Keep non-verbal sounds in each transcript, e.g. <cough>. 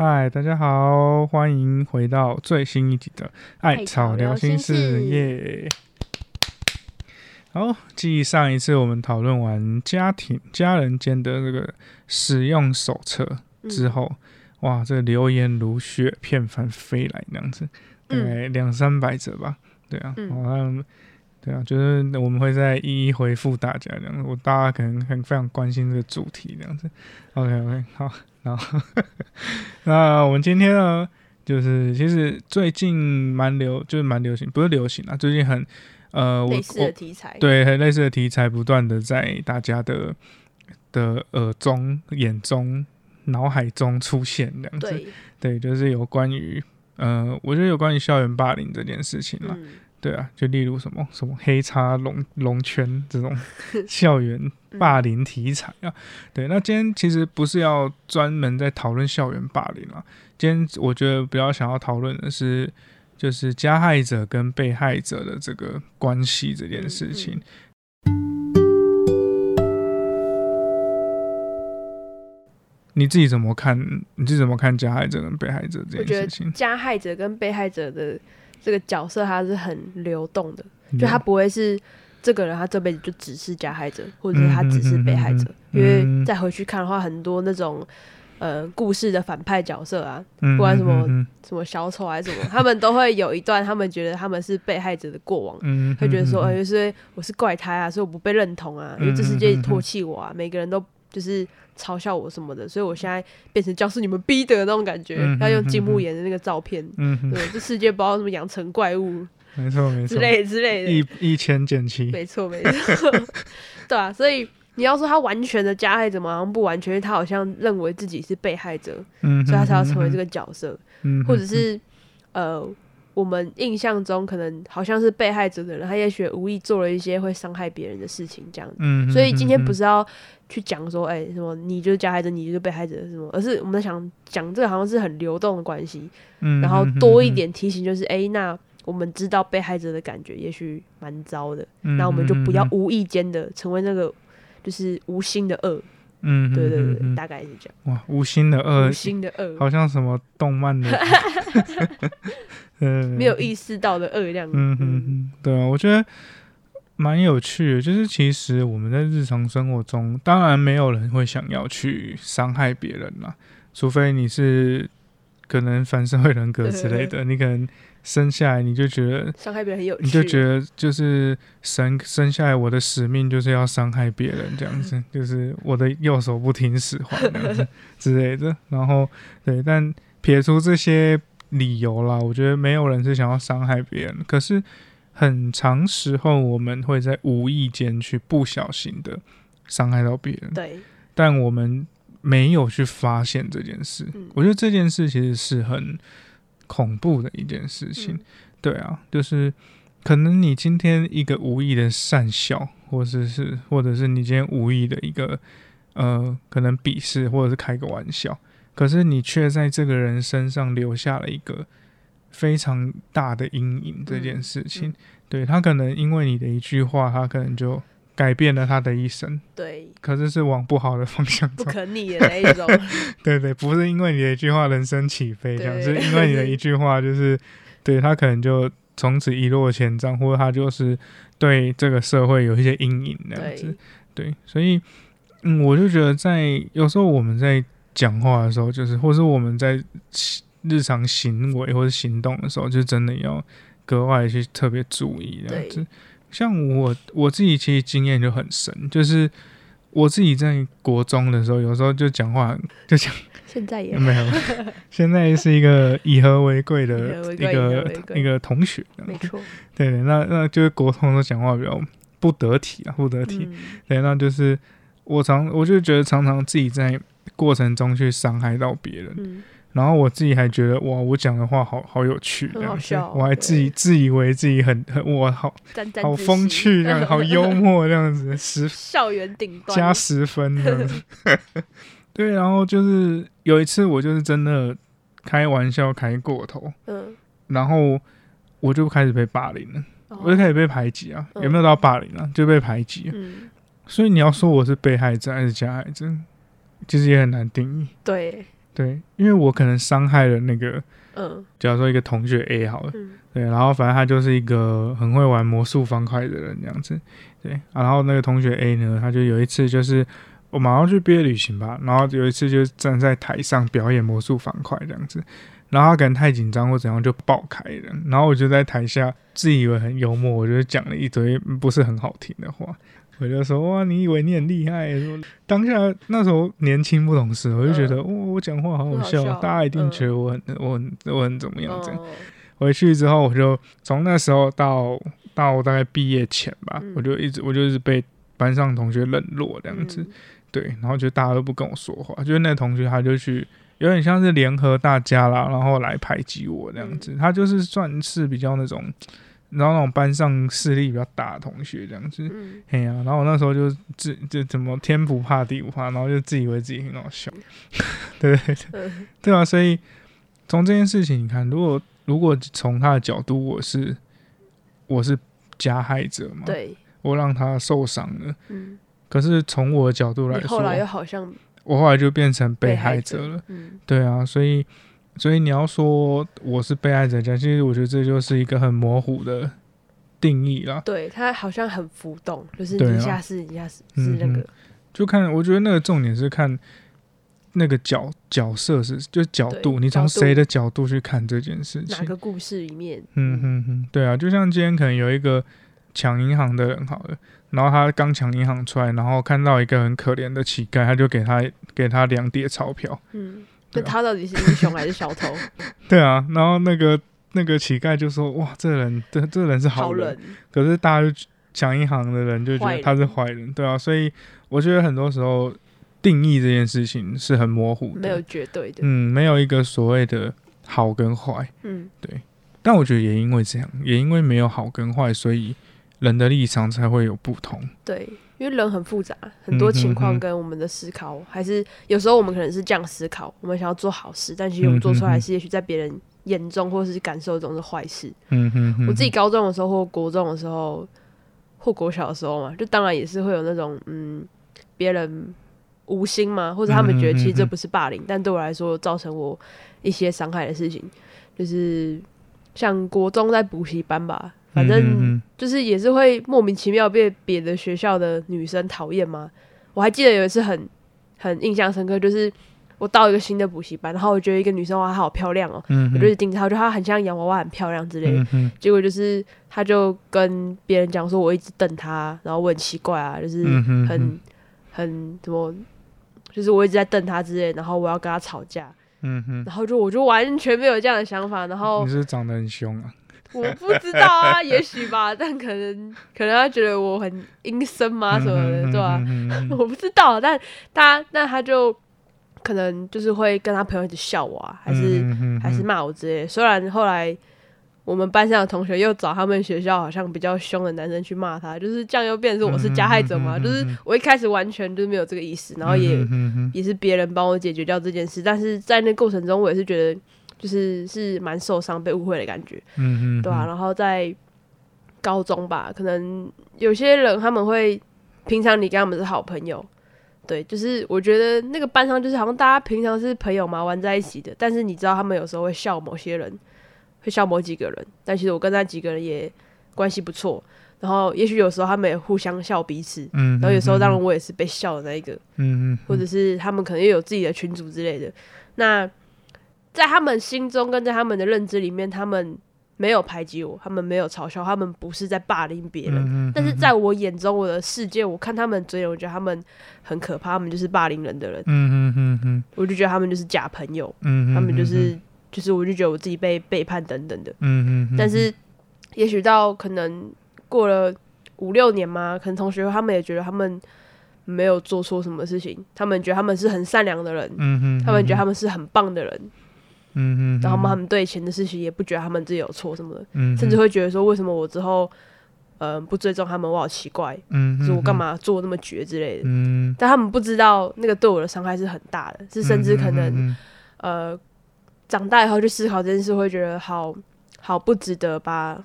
嗨，大家好，欢迎回到最新一集的《艾草聊心事》耶。好，继上一次我们讨论完家庭家人间的这个使用手册之后，哇，这个留言如雪片般飞来，那样子，大概两三百则吧。对啊，好像对啊，就是我们会再一一回复大家这样子。我大家可能很非常关心这个主题这样子。OK OK，好。然后，<laughs> 那我们今天呢，就是其实最近蛮流，就是蛮流行，不是流行啊，最近很呃，类似的题材，对，很类似的题材，不断的在大家的的耳中、眼中、脑海中出现这样子。对，就是有关于呃，我觉得有关于校园霸凌这件事情了。对啊，就例如什么什么黑叉龙龙圈这种 <laughs> 校园霸凌题材啊，对，那今天其实不是要专门在讨论校园霸凌啊，今天我觉得比较想要讨论的是，就是加害者跟被害者的这个关系这件事情。你自己怎么看？你自己怎么看加害者跟被害者这件事情？加害者跟被害者的。这个角色他是很流动的，就他不会是这个人，他这辈子就只是加害者，或者是他只是被害者。因为再回去看的话，很多那种呃故事的反派角色啊，不管什么什么小丑还是什么，<laughs> 他们都会有一段他们觉得他们是被害者的过往，会觉得说，哎，就是我是怪胎啊，所以我不被认同啊，因为这世界唾弃我啊，每个人都。就是嘲笑我什么的，所以我现在变成教室你们逼的那种感觉，要用金木研的那个照片，对，这世界不知道怎么养成怪物，没错没错，之类之类的，一一千减七，没错没错，<laughs> 对啊，所以你要说他完全的加害者吗，好像不完全，他好像认为自己是被害者，嗯，所以他才要成为这个角色，嗯，或者是呃。我们印象中可能好像是被害者的人，他也许无意做了一些会伤害别人的事情，这样。嗯。所以今天不是要去讲说，哎，什么你就是加害者，你就是被害者什么，而是我们在想讲这个好像是很流动的关系。嗯。然后多一点提醒就是，哎，那我们知道被害者的感觉也许蛮糟的，那我们就不要无意间的成为那个就是无心的恶。嗯。对对对，大概是这样。哇，无心的恶，无心的恶，好像什么动漫的。<laughs> <laughs> 没有意识到的恶量。嗯嗯嗯，对啊，我觉得蛮有趣的。就是其实我们在日常生活中，当然没有人会想要去伤害别人啦，除非你是可能反社会人格之类的。你可能生下来你就觉得伤害别人很有趣，你就觉得就是生生下来我的使命就是要伤害别人这样子，<laughs> 就是我的右手不听使唤这样子之类的。然后对，但撇除这些。理由啦，我觉得没有人是想要伤害别人，可是很长时候我们会在无意间去不小心的伤害到别人，对，但我们没有去发现这件事。我觉得这件事其实是很恐怖的一件事情，对啊，就是可能你今天一个无意的善笑，或者是或者是你今天无意的一个呃，可能鄙视或者是开个玩笑。可是你却在这个人身上留下了一个非常大的阴影，这件事情，对他可能因为你的一句话，他可能就改变了他的一生。对，可是是往不好的方向走，不可逆的那一种。<laughs> 对对，不是因为你的一句话人生起飞，这样是因为你的一句话，就是对他可能就从此一落千丈，或者他就是对这个社会有一些阴影那样子。对，所以嗯，我就觉得在有时候我们在。讲话的时候，就是，或是我们在日常行为或者行动的时候，就真的要格外去特别注意这样子。像我我自己其实经验就很深，就是我自己在国中的时候，有时候就讲话就讲，<laughs> 现在也 <laughs> 没有，<laughs> 现在是一个以和为贵的一个一个同学，没错，对对，那那就是国中的讲话比较不得体啊，不得体，对，那就是我常我就觉得常常自己在。过程中去伤害到别人，然后我自己还觉得哇，我讲的话好好有趣，我还自己自以为自己很很我好好风趣这样，好幽默这样子，十 <laughs> 校园顶端加十分这样子。<laughs> 对，然后就是有一次我就是真的开玩笑开过头，嗯，然后我就开始被霸凌了，我就开始被排挤啊，有没有到霸凌啊？就被排挤，嗯，所以你要说我是被害者还是加害者？其实也很难定义。对，对，因为我可能伤害了那个，嗯，假如说一个同学 A 好了，对，然后反正他就是一个很会玩魔术方块的人这样子，对，然后那个同学 A 呢，他就有一次就是我马上去毕业旅行吧，然后有一次就站在台上表演魔术方块这样子。然后他可能太紧张或怎样就爆开了，然后我就在台下自以为很幽默，我就讲了一堆不是很好听的话，我就说哇，你以为你很厉害？说当下那时候年轻不懂事，我就觉得哇，我讲话好好笑，大家一定觉得我很我很我很怎么样这样。回去之后，我就从那时候到到大概毕业前吧，我就一直我就是被班上同学冷落这样子，对，然后就大家都不跟我说话，就是那同学他就去。有点像是联合大家啦，然后来排挤我这样子。他就是算是比较那种，然后那种班上势力比较大的同学这样子。嘿呀，然后我那时候就自就怎么天不怕地不怕，然后就自以为自己很好笑。<laughs> 对对对，对啊。所以从这件事情你看，如果如果从他的角度，我是我是加害者嘛？对，我让他受伤了。嗯。可是从我的角度来说，后来又好像。我后来就变成被害者了，对啊，所以，所以你要说我是被爱者家，其实我觉得这就是一个很模糊的定义啦。对它好像很浮动，就是一下是一下是是那个，就看我觉得那个重点是看那个角角色是就角度，你从谁的角度去看这件事情？哪个故事里面？嗯哼哼，对啊，就像今天可能有一个抢银行的人，好了。然后他刚抢银行出来，然后看到一个很可怜的乞丐，他就给他给他两叠钞票。嗯，那他到底是英雄还是小偷？<laughs> 对啊，然后那个那个乞丐就说：“哇，这人这这人是好人。”可是大家就抢银行的人就觉得他是坏人，对啊。所以我觉得很多时候定义这件事情是很模糊的，没有绝对的。嗯，没有一个所谓的好跟坏。嗯，对。但我觉得也因为这样，也因为没有好跟坏，所以。人的立场才会有不同。对，因为人很复杂，很多情况跟我们的思考，还是有时候我们可能是这样思考，我们想要做好事，但其实我们做出来是，也许在别人眼中或者是感受中是坏事。嗯哼，我自己高中的时候或国中的时候或国小的时候嘛，就当然也是会有那种嗯，别人无心嘛，或者他们觉得其实这不是霸凌，但对我来说造成我一些伤害的事情，就是像国中在补习班吧。反正就是也是会莫名其妙被别的学校的女生讨厌嘛？我还记得有一次很很印象深刻，就是我到一个新的补习班，然后我觉得一个女生哇，她好漂亮哦，我就盯着她，我觉得她很像洋娃娃，很漂亮之类的。结果就是她就跟别人讲说，我一直瞪她，然后我很奇怪啊，就是很很怎么，就是我一直在瞪她之类，然后我要跟她吵架。嗯哼，然后就我就完全没有这样的想法，然后你是长得很凶啊。<laughs> 我不知道啊，也许吧，<laughs> 但可能可能他觉得我很阴森嘛什么的，对吧？我不知道，但他那他就可能就是会跟他朋友一直笑我，啊，还是还是骂我之类。虽然后来我们班上的同学又找他们学校好像比较凶的男生去骂他，就是这样又变成我是加害者嘛？就是我一开始完全就是没有这个意思，然后也也是别人帮我解决掉这件事，但是在那过程中我也是觉得。就是是蛮受伤、被误会的感觉，嗯嗯，对啊。然后在高中吧，可能有些人他们会平常你跟他们是好朋友，对，就是我觉得那个班上就是好像大家平常是朋友嘛，玩在一起的。但是你知道他们有时候会笑某些人，会笑某几个人，但其实我跟那几个人也关系不错。然后也许有时候他们也互相笑彼此，嗯，然后有时候当然我也是被笑的那一个，嗯嗯，或者是他们可能也有自己的群组之类的，那。在他们心中，跟在他们的认知里面，他们没有排挤我，他们没有嘲笑，他们不是在霸凌别人。但是在我眼中，我的世界，我看他们追人，我觉得他们很可怕，他们就是霸凌人的人。嗯嗯嗯嗯，我就觉得他们就是假朋友。嗯他们就是就是，我就觉得我自己被背叛等等的。嗯嗯但是，也许到可能过了五六年嘛，可能同学他们也觉得他们没有做错什么事情，他们觉得他们是很善良的人。嗯他们觉得他们是很棒的人。嗯嗯，然后他们对钱的事情也不觉得他们自己有错什么的，甚至会觉得说为什么我之后，呃，不追踪他们，我好奇怪，嗯，说我干嘛做那么绝之类的，嗯，但他们不知道那个对我的伤害是很大的，是甚至可能，呃，长大以后去思考这件事，会觉得好好不值得把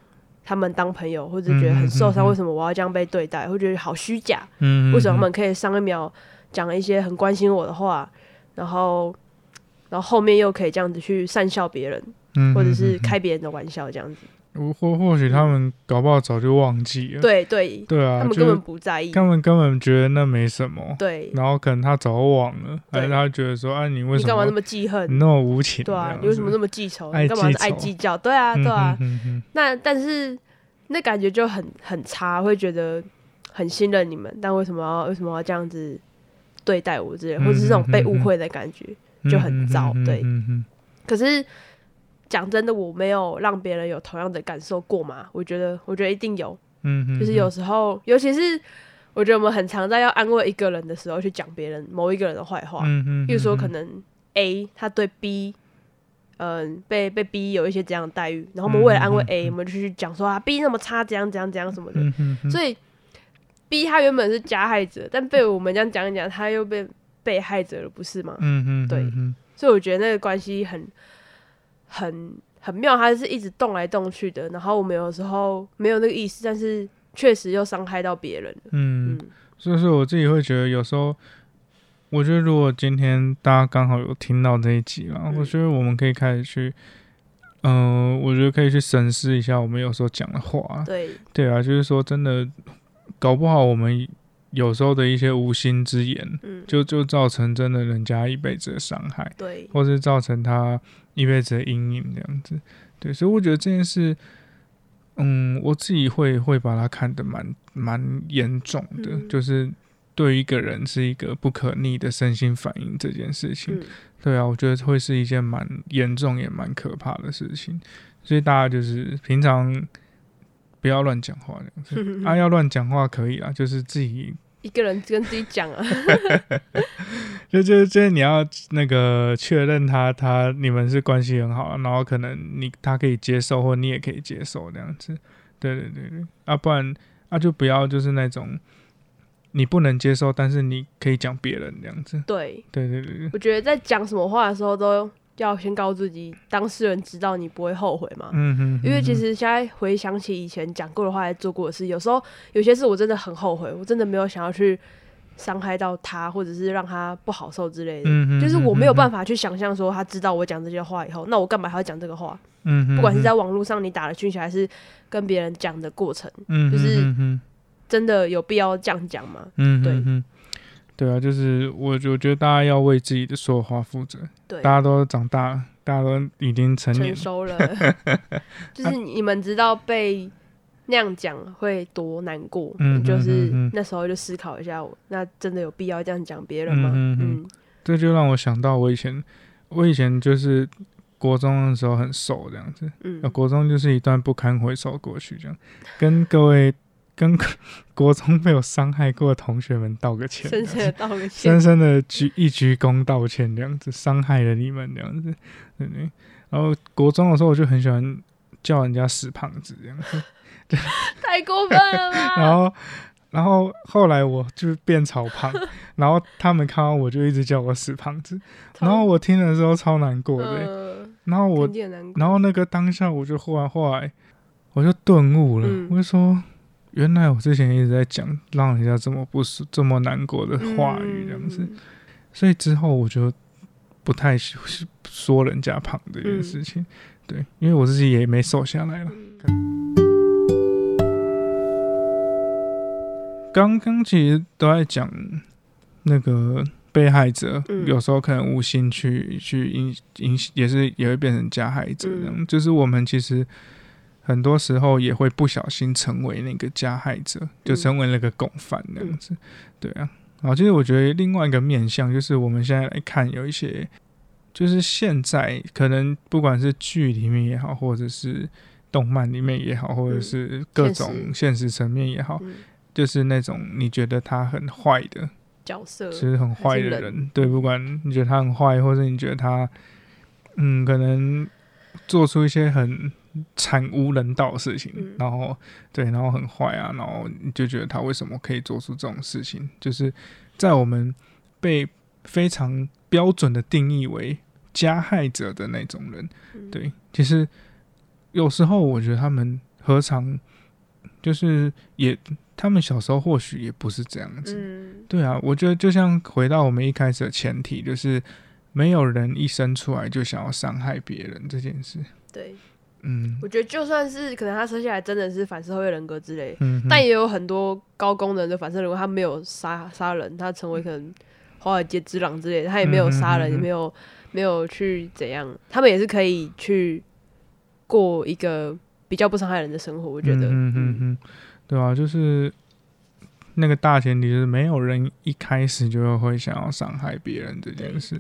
他们当朋友，或者觉得很受伤，为什么我要这样被对待，会觉得好虚假，嗯，为什么他们可以上一秒讲一些很关心我的话，然后。然后后面又可以这样子去善笑别人，嗯，或者是开别人的玩笑这样子。或或许他们搞不好早就忘记了。对对对啊，他们根本不在意，他们根本觉得那没什么。对，然后可能他早忘了，还是他觉得说，哎，你为什么干嘛那么记恨？你那么无情？对啊，你为什么那么记仇？你干嘛爱计较？对啊，对啊。那但是那感觉就很很差，会觉得很信任你们，但为什么要为什么要这样子对待我之类，或者是这种被误会的感觉就很糟。对，可是。讲真的，我没有让别人有同样的感受过嘛？我觉得，我觉得一定有。嗯就是有时候，尤其是我觉得我们很常在要安慰一个人的时候，去讲别人某一个人的坏话。嗯比如说，可能 A 他对 B，嗯，被被 B 有一些这样的待遇，然后我们为了安慰 A，我们就去讲说啊，B 那么差，怎样怎样怎样什么的。所以 B 他原本是加害者，但被我们这样讲一讲，他又被被害者了，不是吗？嗯嗯。对。所以我觉得那个关系很。很很妙，它是一直动来动去的。然后我们有时候没有那个意思，但是确实又伤害到别人。嗯，所以说我自己会觉得，有时候我觉得，如果今天大家刚好有听到这一集了，我觉得我们可以开始去，嗯，我觉得可以去审视一下我们有时候讲的话。对，对啊，就是说真的，搞不好我们。有时候的一些无心之言，嗯，就就造成真的人家一辈子的伤害，对，或是造成他一辈子的阴影这样子，对，所以我觉得这件事，嗯，我自己会会把它看得蛮蛮严重的，就是对一个人是一个不可逆的身心反应这件事情，对啊，我觉得会是一件蛮严重也蛮可怕的事情，所以大家就是平常。不要乱讲话这样子。<laughs> 啊！要乱讲话可以啊，就是自己一个人跟自己讲啊。<laughs> 就 <laughs> 就就是你要那个确认他他你们是关系很好，然后可能你他可以接受，或你也可以接受这样子。对对对对，啊，不然啊就不要就是那种你不能接受，但是你可以讲别人这样子。对对对对对，我觉得在讲什么话的时候都。要先告诉自己，当事人知道你不会后悔嘛？嗯哼。因为其实现在回想起以前讲过的话，做过的事，有时候有些事我真的很后悔，我真的没有想要去伤害到他，或者是让他不好受之类的。嗯就是我没有办法去想象说他知道我讲这些话以后，那我干嘛还要讲这个话？嗯不管是在网络上你打了讯息，还是跟别人讲的过程，嗯，就是真的有必要这样讲吗？嗯，对。对啊，就是我，我觉得大家要为自己的说话负责。对，大家都长大了，大家都已经成年熟了。<laughs> 就是你们知道被那样讲会多难过，就是那时候就思考一下，那真的有必要这样讲别人吗？嗯，这就让我想到我以前，我以前就是国中的时候很瘦这样子。嗯，国中就是一段不堪回首过去，这样跟各位。跟国中被有伤害过的同学们道个歉，深深的道个歉，深深的鞠一鞠躬道歉，这样子伤害了你们，这样子，对不对？然后国中的时候，我就很喜欢叫人家死胖子，这样子，太过分了吧？<laughs> 然后，然后后来我就变超胖，<laughs> 然后他们看到我就一直叫我死胖子，然后我听的时候超难过的，然后我，然后那个当下我就忽然后来，我就顿悟了，我就说。原来我之前一直在讲让人家这么不舒、这么难过的话语，这样子，所以之后我就不太说人家胖这件事情，对，因为我自己也没瘦下来了。刚刚其实都在讲那个被害者，有时候可能无心去去影影，也是也会变成加害者，这样，就是我们其实。很多时候也会不小心成为那个加害者，就成为那个共犯那样子，对啊。然后其实我觉得另外一个面向就是我们现在来看，有一些就是现在可能不管是剧里面也好，或者是动漫里面也好，或者是各种现实层面也好，就是那种你觉得他很坏的角色，其实很坏的人，对，不管你觉得他很坏，或者你觉得他嗯，可能做出一些很。惨无人道的事情，然后对，然后很坏啊，然后你就觉得他为什么可以做出这种事情？就是在我们被非常标准的定义为加害者的那种人，对，其实有时候我觉得他们何尝就是也，他们小时候或许也不是这样子，对啊，我觉得就像回到我们一开始的前提，就是没有人一生出来就想要伤害别人这件事。对，嗯，我觉得就算是可能他生下来真的是反社会人格之类，嗯，但也有很多高功能的反社会人格，他没有杀杀人，他成为可能华尔街之狼之类，他也没有杀人，也没有没有去怎样，他们也是可以去过一个比较不伤害人的生活。我觉得，嗯嗯嗯，对啊，就是那个大前提就是没有人一开始就会想要伤害别人这件事。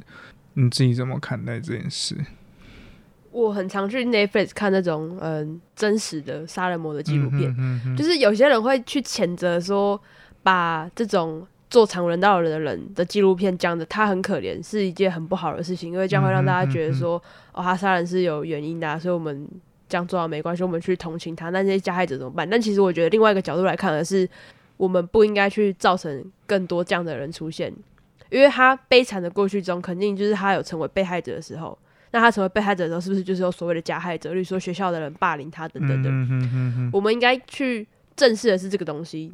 你自己怎么看待这件事？我很常去 Netflix 看那种嗯真实的杀人魔的纪录片，就是有些人会去谴责说，把这种做常人道的人的纪录片讲的他很可怜，是一件很不好的事情，因为这样会让大家觉得说，哦，他杀人是有原因的，所以我们这样做没关系，我们去同情他，那这些加害者怎么办？但其实我觉得另外一个角度来看的是，我们不应该去造成更多这样的人出现。因为他悲惨的过去中，肯定就是他有成为被害者的时候。那他成为被害者的时候，是不是就是有所谓的加害者，例如说学校的人霸凌他等等等？我们应该去正视的是这个东西。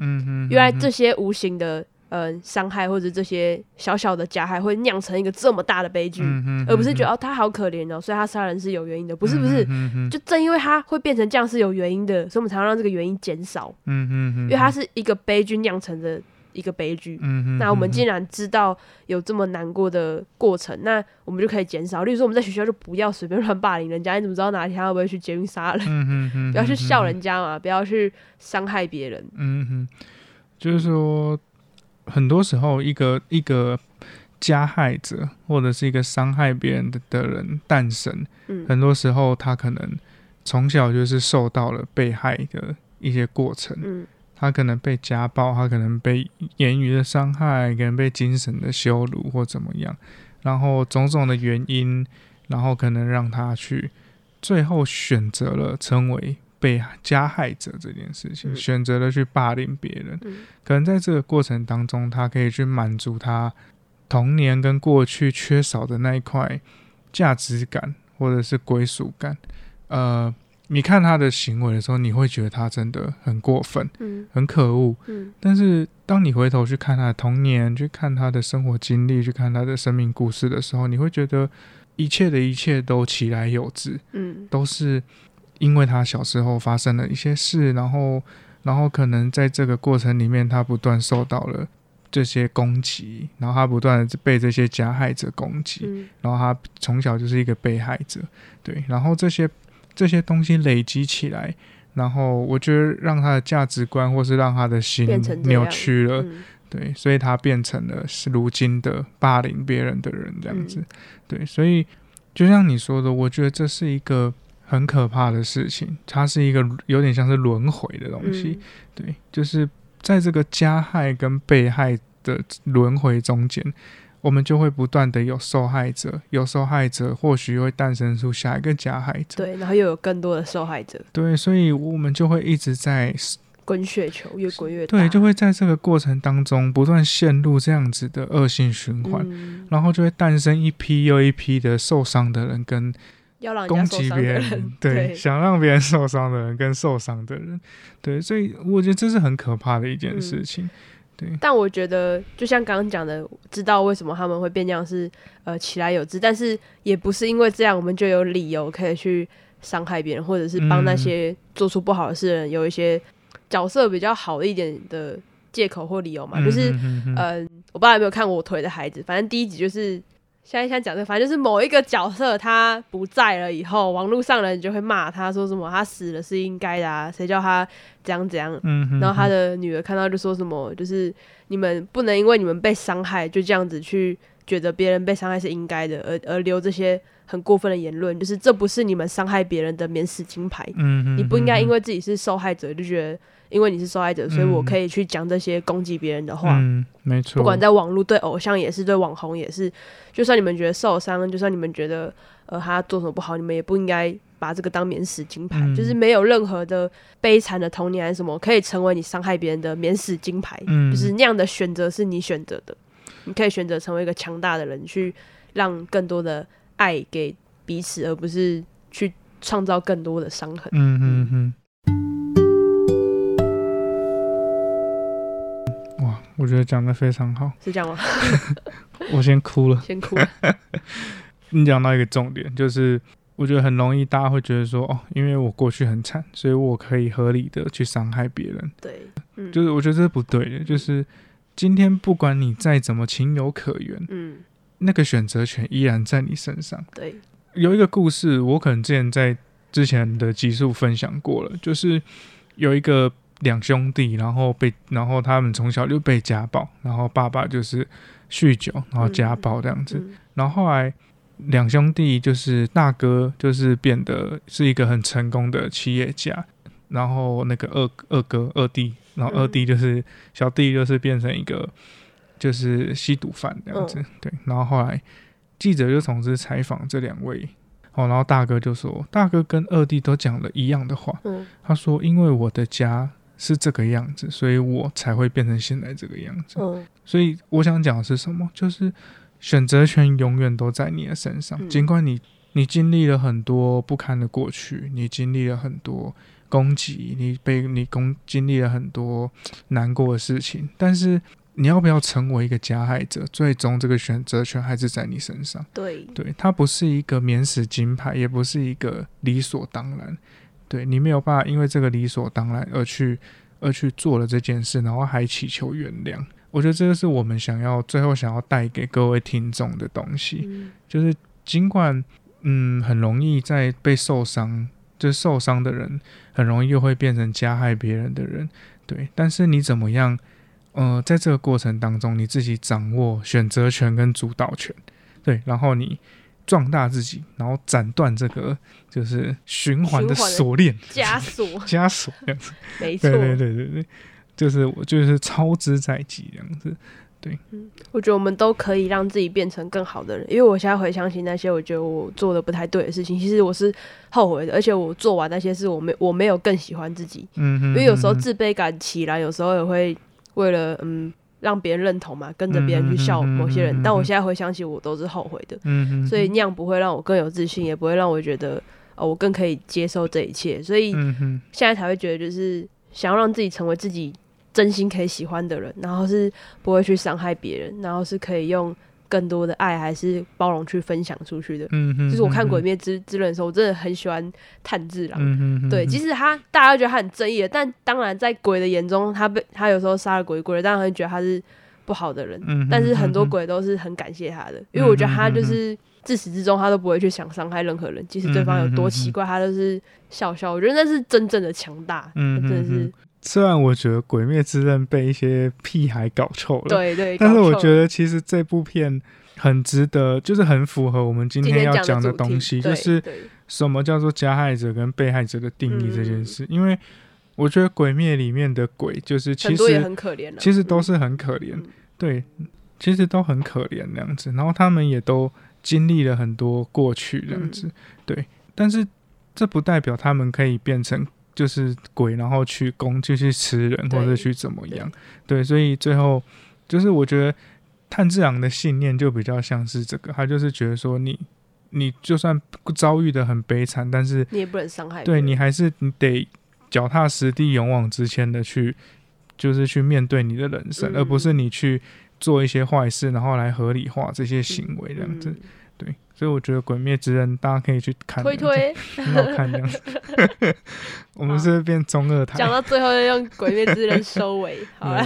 原来这些无形的呃伤害或者这些小小的加害，会酿成一个这么大的悲剧，而不是觉得哦他好可怜哦，所以他杀人是有原因的。不是不是，就正因为他会变成这样是有原因的，所以我们才要让这个原因减少。嗯嗯嗯，因为它是一个悲剧酿成的。一个悲剧，那我们既然知道有这么难过的过程，那我们就可以减少。例如说，我们在学校就不要随便乱霸凌人家，你怎么知道哪一天他会不会去监狱杀人？<laughs> 不要去笑人家嘛，不要去伤害别人。嗯哼，就是说，很多时候一个一个加害者或者是一个伤害别人的的人诞生，很多时候他可能从小就是受到了被害的一些过程。嗯。他可能被家暴，他可能被言语的伤害，可能被精神的羞辱或怎么样，然后种种的原因，然后可能让他去最后选择了成为被加害者这件事情，选择了去霸凌别人。可能在这个过程当中，他可以去满足他童年跟过去缺少的那一块价值感或者是归属感，呃。你看他的行为的时候，你会觉得他真的很过分，嗯，很可恶，嗯。但是当你回头去看他的童年，去看他的生活经历，去看他的生命故事的时候，你会觉得一切的一切都起来有之，嗯，都是因为他小时候发生了一些事，然后，然后可能在这个过程里面，他不断受到了这些攻击，然后他不断的被这些加害者攻击，然后他从小就是一个被害者，对，然后这些。这些东西累积起来，然后我觉得让他的价值观，或是让他的心扭曲了，对，所以他变成了是如今的霸凌别人的人这样子，对，所以就像你说的，我觉得这是一个很可怕的事情，它是一个有点像是轮回的东西，对，就是在这个加害跟被害的轮回中间。我们就会不断的有受害者，有受害者，或许会诞生出下一个加害者。对，然后又有更多的受害者。对，所以我们就会一直在滚雪球，越滚越大。对，就会在这个过程当中不断陷入这样子的恶性循环，然后就会诞生一批又一批的受伤的人，跟攻击别人，<laughs> 对，想让别人受伤的人跟受伤的人，对，所以我觉得这是很可怕的一件事情。但我觉得，就像刚刚讲的，知道为什么他们会变这样是呃起来有之，但是也不是因为这样，我们就有理由可以去伤害别人，或者是帮那些做出不好的事的人有一些角色比较好一点的借口或理由嘛。就是嗯，我不知道有没有看过我腿的孩子，反正第一集就是。现在想讲这，反正就是某一个角色他不在了以后，网络上的人就会骂他说什么他死了是应该的啊，谁叫他怎样怎样。嗯，然后他的女儿看到就说什么，就是你们不能因为你们被伤害就这样子去觉得别人被伤害是应该的，而而留这些很过分的言论，就是这不是你们伤害别人的免死金牌。嗯你不应该因为自己是受害者就觉得。因为你是受害者，所以我可以去讲这些攻击别人的话。嗯，没错。不管在网络对偶像也是，对网红也是。就算你们觉得受伤，就算你们觉得呃他做什么不好，你们也不应该把这个当免死金牌。就是没有任何的悲惨的童年还是什么，可以成为你伤害别人的免死金牌。嗯，就是那样的选择是你选择的。你可以选择成为一个强大的人，去让更多的爱给彼此，而不是去创造更多的伤痕。嗯嗯嗯。我觉得讲的非常好，<laughs> 是这样吗？<laughs> 我先哭了，先哭了。<laughs> 你讲到一个重点，就是我觉得很容易大家会觉得说，哦，因为我过去很惨，所以我可以合理的去伤害别人。对，就是我觉得这是不对的。就是今天不管你再怎么情有可原，嗯，那个选择权依然在你身上。对，有一个故事，我可能之前在之前的集数分享过了，就是有一个。两兄弟，然后被，然后他们从小就被家暴，然后爸爸就是酗酒，然后家暴这样子。然后后来两兄弟就是大哥就是变得是一个很成功的企业家，然后那个二二哥二弟，然后二弟就是小弟就是变成一个就是吸毒犯这样子。对，然后后来记者就从事采访这两位，哦，然后大哥就说，大哥跟二弟都讲了一样的话，他说因为我的家。是这个样子，所以我才会变成现在这个样子。嗯，所以我想讲的是什么？就是选择权永远都在你的身上。尽管你你经历了很多不堪的过去，你经历了很多攻击，你被你攻经历了很多难过的事情，但是你要不要成为一个加害者？最终这个选择权还是在你身上。对，对，它不是一个免死金牌，也不是一个理所当然。对你没有办法，因为这个理所当然而去而去做了这件事，然后还祈求原谅。我觉得这个是我们想要最后想要带给各位听众的东西，就是尽管嗯很容易在被受伤，就受伤的人很容易又会变成加害别人的人，对。但是你怎么样？呃，在这个过程当中，你自己掌握选择权跟主导权，对，然后你。壮大自己，然后斩断这个就是循环的锁链。枷锁。<laughs> 枷锁这样子，没错，对对对对对，就是我就是操之在即这样子，对，嗯，我觉得我们都可以让自己变成更好的人，因为我现在回想起那些我觉得我做的不太对的事情，其实我是后悔的，而且我做完那些事，我没我没有更喜欢自己，嗯，因为有时候自卑感起来，有时候也会为了嗯。让别人认同嘛，跟着别人去笑某些人，但我现在回想起，我都是后悔的。嗯所以那样不会让我更有自信，也不会让我觉得哦，我更可以接受这一切。所以现在才会觉得，就是想要让自己成为自己真心可以喜欢的人，然后是不会去伤害别人，然后是可以用。更多的爱还是包容去分享出去的，嗯哼，就是我看《鬼灭之之刃》的时候，我真的很喜欢炭治郎，嗯哼，对，即使他大家都觉得他很正义的，但当然在鬼的眼中，他被他有时候杀了鬼鬼，当然会觉得他是不好的人，嗯，但是很多鬼都是很感谢他的，因为我觉得他就是自始至终他都不会去想伤害任何人，即使对方有多奇怪，他都是笑笑，我觉得那是真正的强大，嗯，真的是。虽然我觉得《鬼灭之刃》被一些屁孩搞臭了，对对，但是我觉得其实这部片很值得，就是很符合我们今天要讲的东西，就是什么叫做加害者跟被害者的定义这件事。因为我觉得《鬼灭》里面的鬼，就是其实也很可怜，其实都是很可怜，对，其实都很可怜那样子。然后他们也都经历了很多过去这样子，对，但是这不代表他们可以变成。就是鬼，然后去攻，就去吃人，或者去怎么样？对，所以最后就是我觉得炭治郎的信念就比较像是这个，他就是觉得说，你你就算遭遇的很悲惨，但是你也不能伤害，对你还是你得脚踏实地、勇往直前的去，就是去面对你的人生，而不是你去做一些坏事，然后来合理化这些行为这样子。对，所以我觉得《鬼灭之刃》大家可以去看，推推，很好看这样子。<laughs> 我们是变中二台，讲到最后要用《鬼灭之刃》收尾，<laughs> 好了。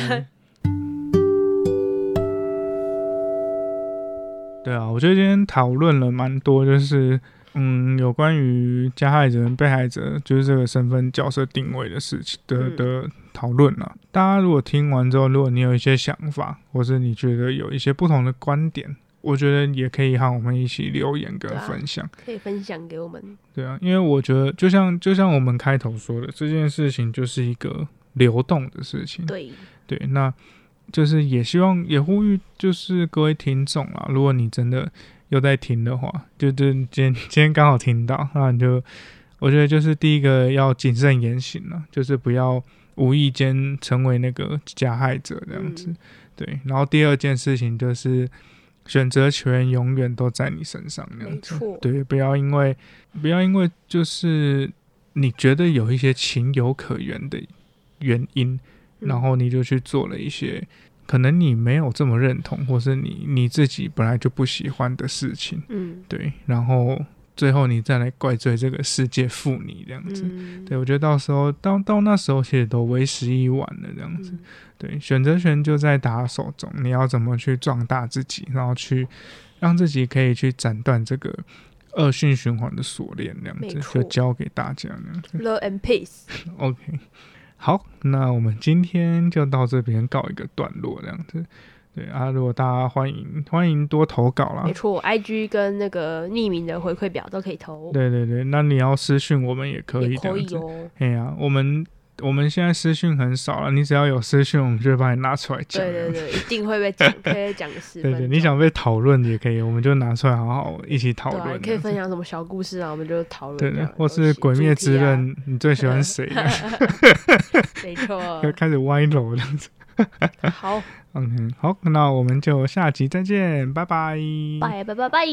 对啊，我觉得今天讨论了蛮多，就是嗯，有关于加害者跟被害者，就是这个身份角色定位的事情的的讨论了。大家如果听完之后，如果你有一些想法，或是你觉得有一些不同的观点。我觉得也可以和我们一起留言跟分享，可以分享给我们。对啊，因为我觉得就像就像我们开头说的，这件事情就是一个流动的事情。对对，那就是也希望也呼吁，就是各位听众啊，如果你真的有在听的话，就就今天今天刚好听到，那你就我觉得就是第一个要谨慎言行了，就是不要无意间成为那个加害者这样子。对，然后第二件事情就是。选择权永远都在你身上，那样子。对，不要因为不要因为就是你觉得有一些情有可原的原因，然后你就去做了一些可能你没有这么认同，或是你你自己本来就不喜欢的事情，嗯，对，然后最后你再来怪罪这个世界负你这样子，对我觉得到时候到到那时候其实都为时已晚了这样子，对，选择权就在大家手中，你要怎么去壮大自己，然后去让自己可以去斩断这个恶性循环的锁链，这样子就交给大家呢。Love and peace。<laughs> OK。好，那我们今天就到这边告一个段落，这样子。对啊，如果大家欢迎欢迎多投稿啦，没错，IG 跟那个匿名的回馈表都可以投。对对对，那你要私讯我们也可以，可以哦。哎呀，我们。我们现在私讯很少了，你只要有私讯，我们就会把你拿出来讲。对对对，<laughs> 一定会被讲，可以讲十对对，你想被讨论也可以，我们就拿出来好好一起讨论。可以分享什么小故事啊？我们就讨论。对对，或是《鬼灭之刃》，你最喜欢谁？<laughs> 没错，<laughs> 要开始歪楼这样子。<laughs> 好，<laughs> OK，好，那我们就下集再见，拜拜，拜拜拜拜。